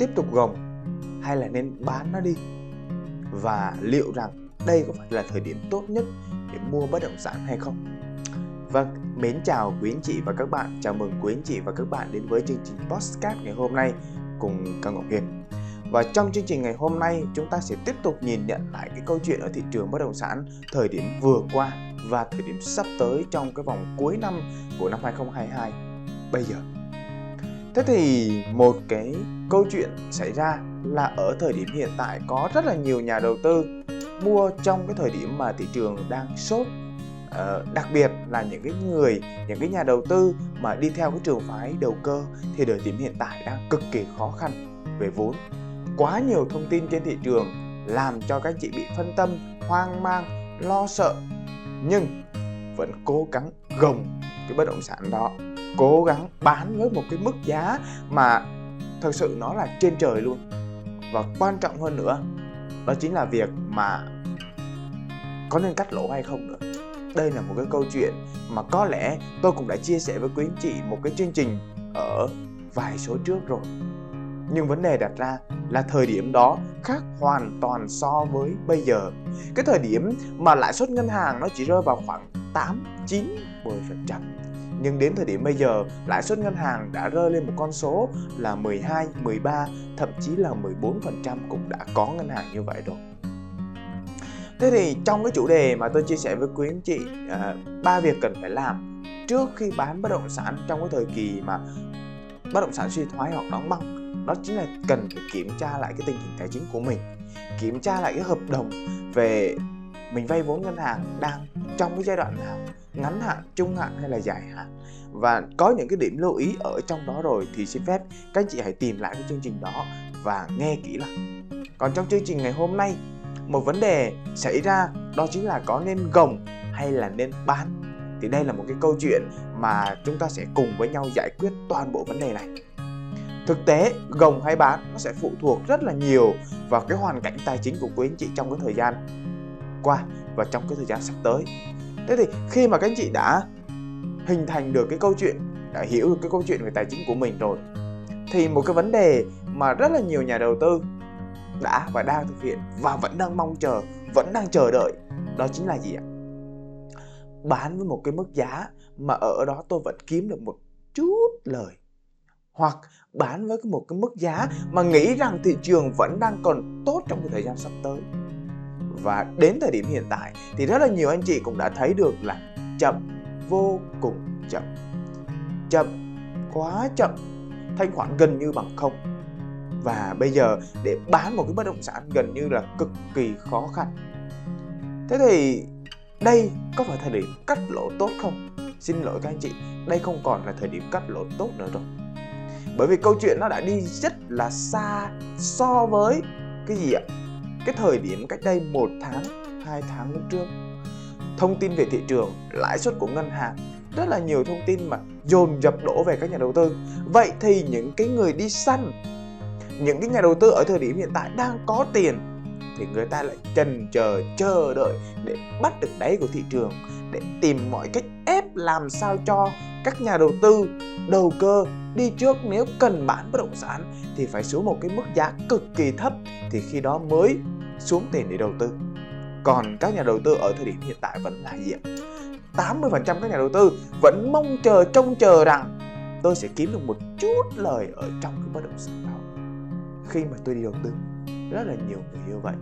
tiếp tục gồng hay là nên bán nó đi? Và liệu rằng đây có phải là thời điểm tốt nhất để mua bất động sản hay không? Vâng, mến chào quý anh chị và các bạn. Chào mừng quý anh chị và các bạn đến với chương trình Postcard ngày hôm nay cùng Cao Ngọc Hiền. Và trong chương trình ngày hôm nay chúng ta sẽ tiếp tục nhìn nhận lại cái câu chuyện ở thị trường bất động sản thời điểm vừa qua và thời điểm sắp tới trong cái vòng cuối năm của năm 2022 bây giờ Thế thì một cái câu chuyện xảy ra là ở thời điểm hiện tại có rất là nhiều nhà đầu tư mua trong cái thời điểm mà thị trường đang sốt. Ờ, đặc biệt là những cái người những cái nhà đầu tư mà đi theo cái trường phái đầu cơ thì thời điểm hiện tại đang cực kỳ khó khăn về vốn. Quá nhiều thông tin trên thị trường làm cho các chị bị phân tâm hoang mang lo sợ nhưng vẫn cố gắng gồng cái bất động sản đó cố gắng bán với một cái mức giá mà thật sự nó là trên trời luôn. Và quan trọng hơn nữa, đó chính là việc mà có nên cắt lỗ hay không nữa. Đây là một cái câu chuyện mà có lẽ tôi cũng đã chia sẻ với quý anh chị một cái chương trình ở vài số trước rồi. Nhưng vấn đề đặt ra là thời điểm đó khác hoàn toàn so với bây giờ. Cái thời điểm mà lãi suất ngân hàng nó chỉ rơi vào khoảng 8, 9, 10% nhưng đến thời điểm bây giờ lãi suất ngân hàng đã rơi lên một con số là 12, 13, thậm chí là 14% cũng đã có ngân hàng như vậy rồi. Thế thì trong cái chủ đề mà tôi chia sẻ với quý anh chị à, ba à, việc cần phải làm trước khi bán bất động sản trong cái thời kỳ mà bất động sản suy thoái hoặc đóng băng đó chính là cần phải kiểm tra lại cái tình hình tài chính của mình kiểm tra lại cái hợp đồng về mình vay vốn ngân hàng đang trong cái giai đoạn nào? Ngắn hạn, trung hạn hay là dài hạn? Và có những cái điểm lưu ý ở trong đó rồi thì xin phép các anh chị hãy tìm lại cái chương trình đó và nghe kỹ lại. Còn trong chương trình ngày hôm nay, một vấn đề xảy ra, đó chính là có nên gồng hay là nên bán? Thì đây là một cái câu chuyện mà chúng ta sẽ cùng với nhau giải quyết toàn bộ vấn đề này. Thực tế, gồng hay bán nó sẽ phụ thuộc rất là nhiều vào cái hoàn cảnh tài chính của quý anh chị trong cái thời gian qua và trong cái thời gian sắp tới. Thế thì khi mà các anh chị đã hình thành được cái câu chuyện, đã hiểu được cái câu chuyện về tài chính của mình rồi, thì một cái vấn đề mà rất là nhiều nhà đầu tư đã và đang thực hiện và vẫn đang mong chờ, vẫn đang chờ đợi, đó chính là gì ạ? Bán với một cái mức giá mà ở đó tôi vẫn kiếm được một chút lời, hoặc bán với một cái mức giá mà nghĩ rằng thị trường vẫn đang còn tốt trong cái thời gian sắp tới và đến thời điểm hiện tại thì rất là nhiều anh chị cũng đã thấy được là chậm, vô cùng chậm. Chậm, quá chậm, thanh khoản gần như bằng không. Và bây giờ để bán một cái bất động sản gần như là cực kỳ khó khăn. Thế thì đây có phải thời điểm cắt lỗ tốt không? Xin lỗi các anh chị, đây không còn là thời điểm cắt lỗ tốt nữa rồi. Bởi vì câu chuyện nó đã đi rất là xa so với cái gì ạ? Cái thời điểm cách đây một tháng, hai tháng lúc trước, thông tin về thị trường, lãi suất của ngân hàng, rất là nhiều thông tin mà dồn dập đổ về các nhà đầu tư. Vậy thì những cái người đi săn, những cái nhà đầu tư ở thời điểm hiện tại đang có tiền, thì người ta lại trần chờ chờ đợi để bắt được đáy của thị trường, để tìm mọi cách ép làm sao cho các nhà đầu tư, đầu cơ đi trước nếu cần bán bất động sản thì phải xuống một cái mức giá cực kỳ thấp thì khi đó mới xuống tiền để đầu tư. Còn các nhà đầu tư ở thời điểm hiện tại vẫn là gì ạ? 80% các nhà đầu tư vẫn mong chờ, trông chờ rằng tôi sẽ kiếm được một chút lời ở trong cái bất động sản đó. Khi mà tôi đi đầu tư, rất là nhiều người như vậy.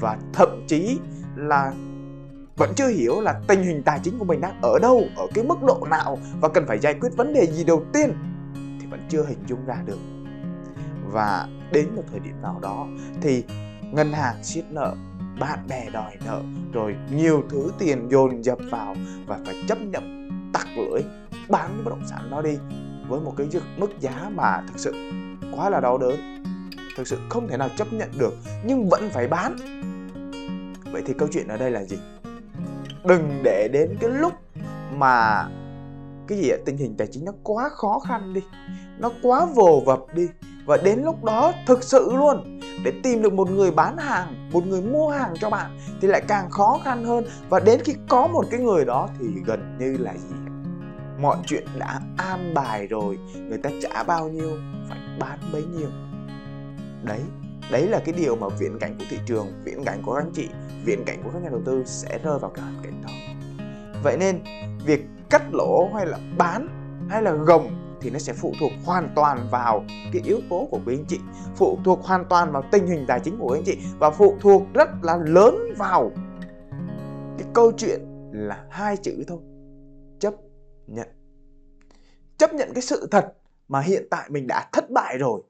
Và thậm chí là vẫn chưa hiểu là tình hình tài chính của mình đang ở đâu, ở cái mức độ nào và cần phải giải quyết vấn đề gì đầu tiên thì vẫn chưa hình dung ra được. Và đến một thời điểm nào đó thì ngân hàng siết nợ, bạn bè đòi nợ, rồi nhiều thứ tiền dồn dập vào và phải chấp nhận tặc lưỡi, bán cái bất động sản đó đi với một cái mức giá mà thực sự quá là đau đớn, thực sự không thể nào chấp nhận được nhưng vẫn phải bán. Vậy thì câu chuyện ở đây là gì? Đừng để đến cái lúc mà cái gì ạ? Tình hình tài chính nó quá khó khăn đi. Nó quá vồ vập đi. Và đến lúc đó thực sự luôn, để tìm được một người bán hàng, một người mua hàng cho bạn thì lại càng khó khăn hơn. Và đến khi có một cái người đó thì gần như là gì mọi chuyện đã an bài rồi. Người ta trả bao nhiêu, phải bán bấy nhiêu. Đấy đấy là cái điều mà viễn cảnh của thị trường, viễn cảnh của các anh chị viễn cảnh của các nhà đầu tư sẽ rơi vào cái hoàn cảnh đó. Vậy nên, việc cắt lỗ hay là bán hay là gồng thì nó sẽ phụ thuộc hoàn toàn vào cái yếu tố của quý anh chị, phụ thuộc hoàn toàn vào tình hình tài chính của quý anh chị và phụ thuộc rất là lớn vào cái câu chuyện là hai chữ thôi, chấp nhận. Chấp nhận cái sự thật mà hiện tại mình đã thất bại rồi.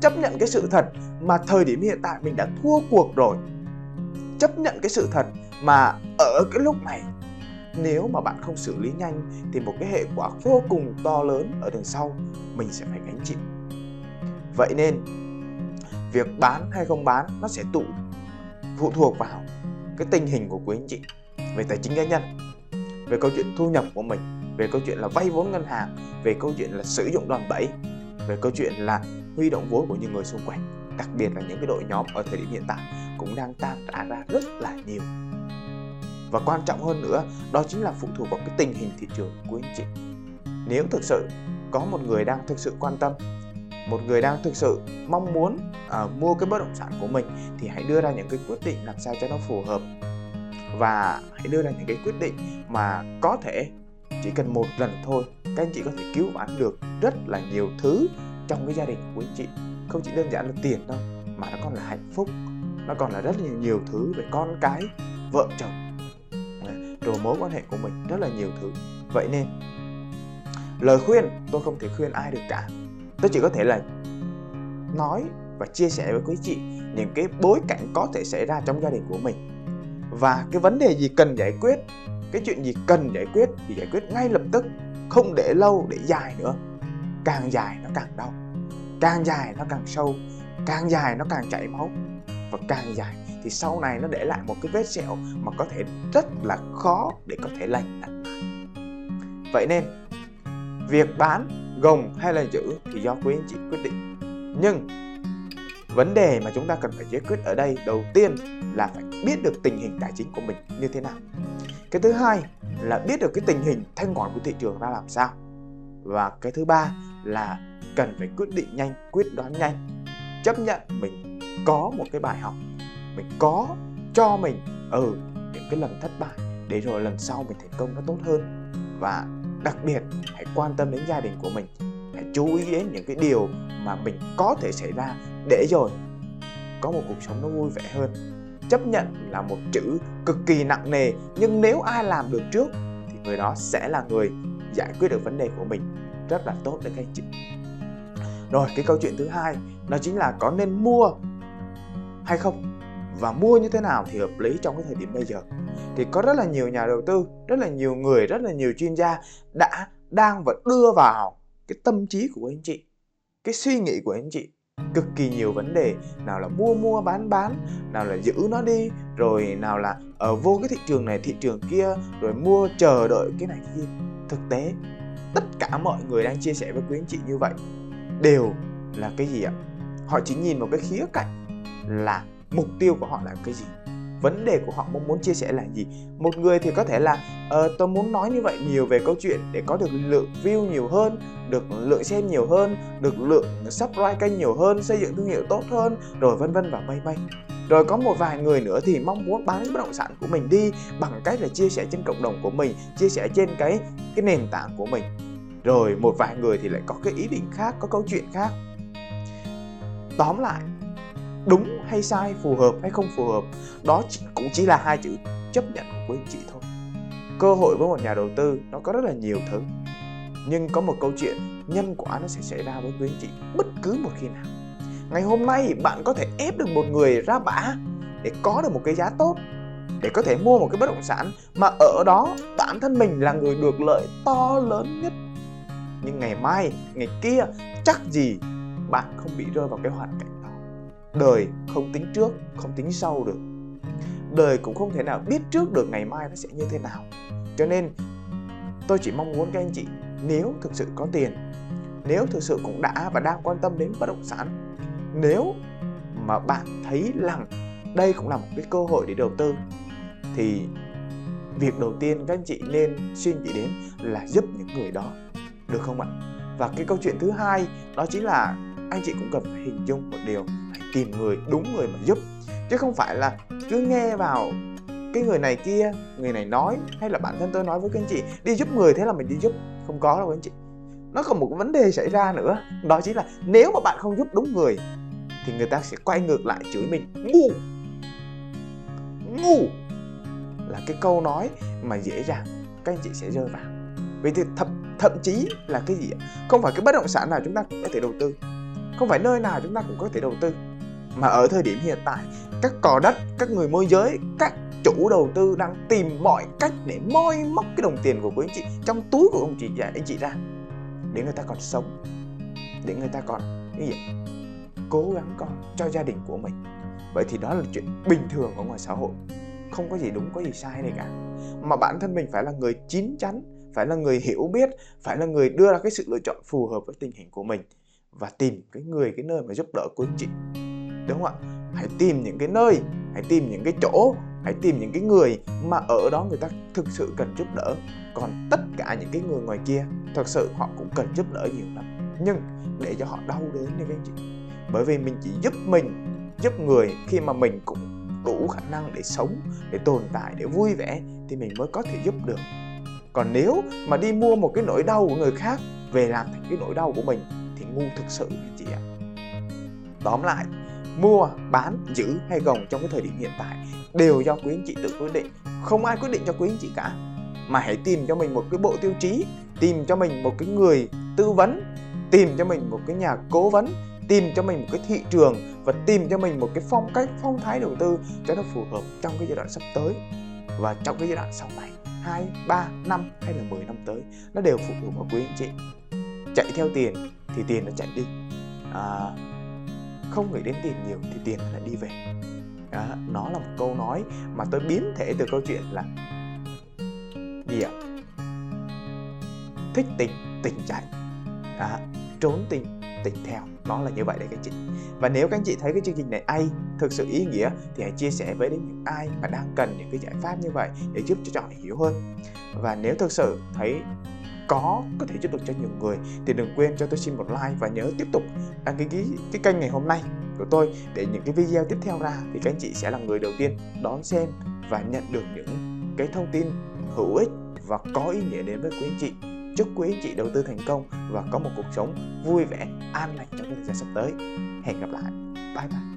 Chấp nhận cái sự thật mà thời điểm hiện tại mình đã thua cuộc rồi chấp nhận cái sự thật mà ở cái lúc này. Nếu mà bạn không xử lý nhanh thì một cái hệ quả vô cùng to lớn ở đằng sau mình sẽ phải gánh chịu. Vậy nên, việc bán hay không bán nó sẽ tụ, phụ thuộc vào cái tình hình của quý anh chị, về tài chính cá nhân, về câu chuyện thu nhập của mình, về câu chuyện là vay vốn ngân hàng, về câu chuyện là sử dụng đòn bẩy, về câu chuyện là huy động vốn của những người xung quanh đặc biệt là những cái đội nhóm ở thời điểm hiện tại cũng đang tan rã ra rất là nhiều. Và quan trọng hơn nữa đó chính là phụ thuộc vào cái tình hình thị trường của anh chị. Nếu thực sự có một người đang thực sự quan tâm một người đang thực sự mong muốn uh, mua cái bất động sản của mình thì hãy đưa ra những cái quyết định làm sao cho nó phù hợp. Và hãy đưa ra những cái quyết định mà có thể chỉ cần một lần thôi các anh chị có thể cứu vãn được rất là nhiều thứ trong cái gia đình của anh chị không chỉ đơn giản là tiền đâu, mà nó còn là hạnh phúc. Nó còn là rất là nhiều thứ về con cái, vợ chồng rồi mối quan hệ của mình, rất là nhiều thứ. Vậy nên, lời khuyên, tôi không thể khuyên ai được cả. Tôi chỉ có thể là nói và chia sẻ với quý chị những cái bối cảnh có thể xảy ra trong gia đình của mình. Và cái vấn đề gì cần giải quyết, cái chuyện gì cần giải quyết thì giải quyết ngay lập tức, không để lâu, để dài nữa. Càng dài nó càng đau càng dài nó càng sâu, càng dài nó càng chảy máu. Và càng dài thì sau này nó để lại một cái vết sẹo mà có thể rất là khó để có thể lành lại vậy nên, việc bán gồng hay là giữ thì do quý anh chị quyết định. Nhưng, vấn đề mà chúng ta cần phải giải quyết ở đây đầu tiên là phải biết được tình hình tài chính của mình như thế nào. Cái thứ hai là biết được cái tình hình thanh khoản của thị trường ra làm sao. Và cái thứ ba là cần phải quyết định nhanh, quyết đoán nhanh. Chấp nhận mình có một cái bài học, mình có cho mình ừ những cái lần thất bại, để rồi lần sau mình thành công nó tốt hơn. Và đặc biệt, hãy quan tâm đến gia đình của mình, hãy chú ý đến những cái điều mà mình có thể xảy ra để rồi có một cuộc sống nó vui vẻ hơn. Chấp nhận là một chữ cực kỳ nặng nề, nhưng nếu ai làm được trước thì người đó sẽ là người giải quyết được vấn đề của mình. Rất là tốt đấy các anh chị rồi, cái câu chuyện thứ hai, đó chính là có nên mua hay không? Và mua như thế nào thì hợp lý trong cái thời điểm bây giờ? Thì có rất là nhiều nhà đầu tư, rất là nhiều người, rất là nhiều chuyên gia đã đang và đưa vào cái tâm trí của anh chị, cái suy nghĩ của anh chị. Cực kỳ nhiều vấn đề, nào là mua mua, bán bán, nào là giữ nó đi, rồi nào là ở vô cái thị trường này, thị trường kia, rồi mua chờ đợi cái này kia. Thực tế, tất cả mọi người đang chia sẻ với quý anh chị như vậy đều là cái gì ạ? Họ chỉ nhìn vào cái khía cạnh là mục tiêu của họ là cái gì? Vấn đề của họ mong muốn chia sẻ là gì? Một người thì có thể là ờ, tôi muốn nói như vậy nhiều về câu chuyện để có được lượng view nhiều hơn được lượng xem nhiều hơn được lượng subscribe kênh nhiều hơn xây dựng thương hiệu tốt hơn rồi vân vân và mây mây rồi có một vài người nữa thì mong muốn bán bất động sản của mình đi bằng cách là chia sẻ trên cộng đồng của mình chia sẻ trên cái cái nền tảng của mình rồi một vài người thì lại có cái ý định khác, có câu chuyện khác. Tóm lại, đúng hay sai, phù hợp hay không phù hợp, đó cũng chỉ là hai chữ chấp nhận của anh chị thôi. Cơ hội với một nhà đầu tư nó có rất là nhiều thứ, nhưng có một câu chuyện nhân quả nó sẽ xảy ra với quý anh chị bất cứ một khi nào. Ngày hôm nay bạn có thể ép được một người ra bã để có được một cái giá tốt, để có thể mua một cái bất động sản mà ở đó bản thân mình là người được lợi to lớn nhất nhưng ngày mai, ngày kia, chắc gì bạn không bị rơi vào cái hoàn cảnh đó. đời không tính trước, không tính sau được đời cũng không thể nào biết trước được ngày mai nó sẽ như thế nào cho nên, tôi chỉ mong muốn các anh chị, nếu thực sự có tiền, nếu thực sự cũng đã và đang quan tâm đến bất động sản, nếu mà bạn thấy rằng đây cũng là một cái cơ hội để đầu tư, thì việc đầu tiên các anh chị nên suy nghĩ đến là giúp những người đó được không ạ? Và cái câu chuyện thứ hai đó chính là anh chị cũng cần phải hình dung một điều phải tìm người đúng người mà giúp. Chứ không phải là cứ nghe vào cái người này kia người này nói hay là bản thân tôi nói với các anh chị đi giúp người thế là mình đi giúp. Không có đâu các anh chị. Nó còn một vấn đề xảy ra nữa đó chính là nếu mà bạn không giúp đúng người thì người ta sẽ quay ngược lại chửi mình. Ngu! Ngu! Là cái câu nói mà dễ dàng các anh chị sẽ rơi vào. Vì thì thậm, thậm chí là cái gì không phải cái bất động sản nào chúng ta cũng có thể đầu tư. Không phải nơi nào chúng ta cũng có thể đầu tư. Mà ở thời điểm hiện tại, các cò đất, các người môi giới, các chủ đầu tư đang tìm mọi cách để moi móc cái đồng tiền của quý anh chị trong túi của ông chị và anh chị ra để người ta còn sống, để người ta còn cái gì cố gắng còn cho gia đình của mình. Vậy thì đó là chuyện bình thường ở ngoài xã hội. Không có gì đúng, có gì sai này cả. Mà bản thân mình phải là người chín chắn phải là người hiểu biết, phải là người đưa ra cái sự lựa chọn phù hợp với tình hình của mình và tìm cái người, cái nơi mà giúp đỡ của anh chị. Đúng không ạ? Hãy tìm những cái nơi, hãy tìm những cái chỗ, hãy tìm những cái người mà ở đó người ta thực sự cần giúp đỡ. Còn tất cả những cái người ngoài kia, thật sự họ cũng cần giúp đỡ nhiều lắm. Nhưng để cho họ đau đớn đi các anh chị, bởi vì mình chỉ giúp mình, giúp người khi mà mình cũng đủ khả năng để sống, để tồn tại, để vui vẻ thì mình mới có thể giúp được còn nếu mà đi mua một cái nỗi đau của người khác, về làm thành cái nỗi đau của mình, thì ngu thực sự anh chị ạ? Tóm lại, mua, bán, giữ hay gồng trong cái thời điểm hiện tại đều do quý anh chị tự quyết định. Không ai quyết định cho quý anh chị cả. Mà hãy tìm cho mình một cái bộ tiêu chí, tìm cho mình một cái người tư vấn, tìm cho mình một cái nhà cố vấn, tìm cho mình một cái thị trường và tìm cho mình một cái phong cách, phong thái đầu tư cho nó phù hợp trong cái giai đoạn sắp tới và trong cái giai đoạn sau này. 2, 3, năm hay là 10 năm tới nó đều phụ thuộc vào quý anh chị. Chạy theo tiền thì tiền nó chạy đi. À, không nghĩ đến tiền nhiều thì tiền nó lại đi về. Đó, nó là một câu nói mà tôi biến thể từ câu chuyện là gì ạ? Thích tình tình chạy. À, trốn tình tình theo. Nó là như vậy đấy các chị. Và nếu các anh chị thấy cái chương trình này ai thực sự ý nghĩa thì hãy chia sẻ với đến những ai mà đang cần những cái giải pháp như vậy để giúp cho chọn hiểu hơn. Và nếu thực sự thấy có có thể giúp được cho nhiều người thì đừng quên cho tôi xin một like và nhớ tiếp tục đăng ký cái, cái kênh ngày hôm nay của tôi để những cái video tiếp theo ra thì các anh chị sẽ là người đầu tiên đón xem và nhận được những cái thông tin hữu ích và có ý nghĩa đến với quý anh chị chúc quý anh chị đầu tư thành công và có một cuộc sống vui vẻ an lành trong thời gian sắp tới. Hẹn gặp lại. Bye bye.